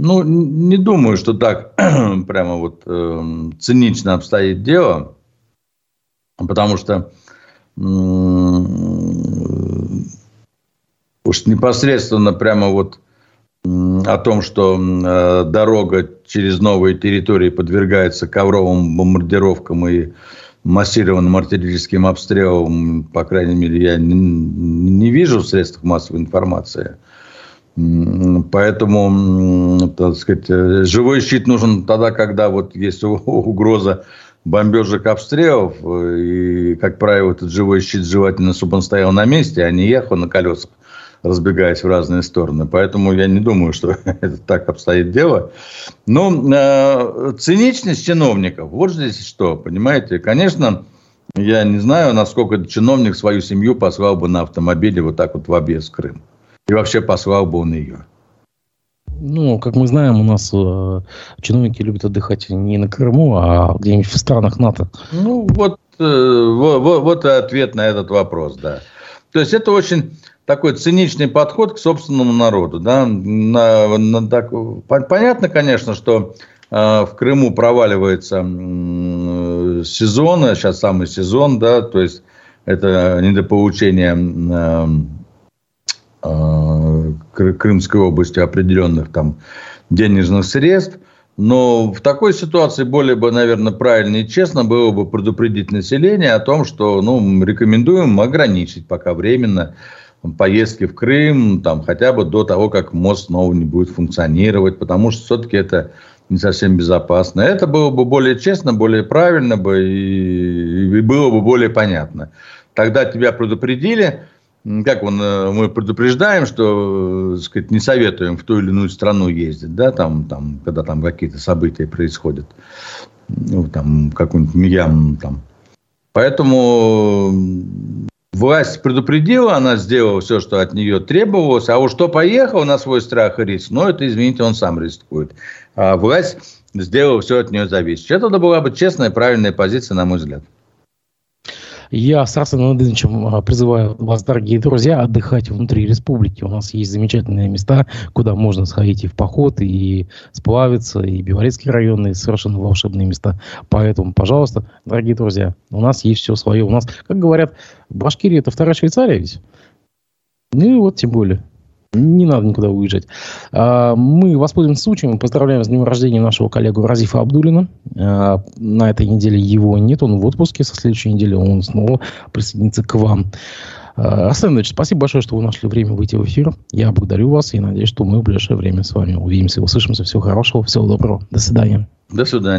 Ну, не думаю, что так прямо вот э, цинично обстоит дело, потому что э, уж непосредственно прямо вот о том, что э, дорога через новые территории подвергается ковровым бомбардировкам и массированным артиллерийским обстрелам, по крайней мере, я не, не вижу в средствах массовой информации. Поэтому, так сказать, живой щит нужен тогда, когда вот есть угроза бомбежек, обстрелов. И, как правило, этот живой щит желательно, чтобы он стоял на месте, а не ехал на колесах, разбегаясь в разные стороны. Поэтому я не думаю, что это так обстоит дело. Но э, циничность чиновников, вот здесь что, понимаете? Конечно, я не знаю, насколько чиновник свою семью послал бы на автомобиле вот так вот в объезд Крым. И вообще послал бы он ее. Ну, как мы знаем, у нас э, чиновники любят отдыхать не на Крыму, а где-нибудь в странах НАТО. Ну, вот, э, вот, вот ответ на этот вопрос, да. То есть, это очень такой циничный подход к собственному народу. Да? На, на, так, понятно, конечно, что э, в Крыму проваливается э, сезон, сейчас самый сезон, да, то есть это недополучение Э, Крымской области определенных там денежных средств. Но в такой ситуации более бы, наверное, правильно и честно было бы предупредить население о том, что ну, рекомендуем ограничить пока временно поездки в Крым, там, хотя бы до того, как мост снова не будет функционировать, потому что все-таки это не совсем безопасно. Это было бы более честно, более правильно бы и, и было бы более понятно. Тогда тебя предупредили, как он, э, мы предупреждаем, что, так сказать, не советуем в ту или иную страну ездить, да, там, там, когда там какие-то события происходят, ну, там, какой-нибудь Мьям, там. Поэтому власть предупредила, она сделала все, что от нее требовалось, а уж что поехал на свой страх и риск, ну, это, извините, он сам рискует. А власть сделала все от нее зависящее. Это была бы честная, правильная позиция, на мой взгляд. Я с Арсеном Владимировичем а, призываю вас, дорогие друзья, отдыхать внутри республики. У нас есть замечательные места, куда можно сходить и в поход, и сплавиться, и Белорецкий район, и совершенно волшебные места. Поэтому, пожалуйста, дорогие друзья, у нас есть все свое. У нас, как говорят, Башкирия – это вторая Швейцария ведь? Ну и вот тем более. Не надо никуда уезжать. А, мы воспользуемся случаем, поздравляем с днем рождения нашего коллегу Разифа Абдулина. А, на этой неделе его нет, он в отпуске. Со следующей недели он снова присоединится к вам. А, Арсен спасибо большое, что вы нашли время выйти в эфир. Я благодарю вас и надеюсь, что мы в ближайшее время с вами увидимся, услышимся. Всего хорошего, всего доброго. До свидания. До свидания.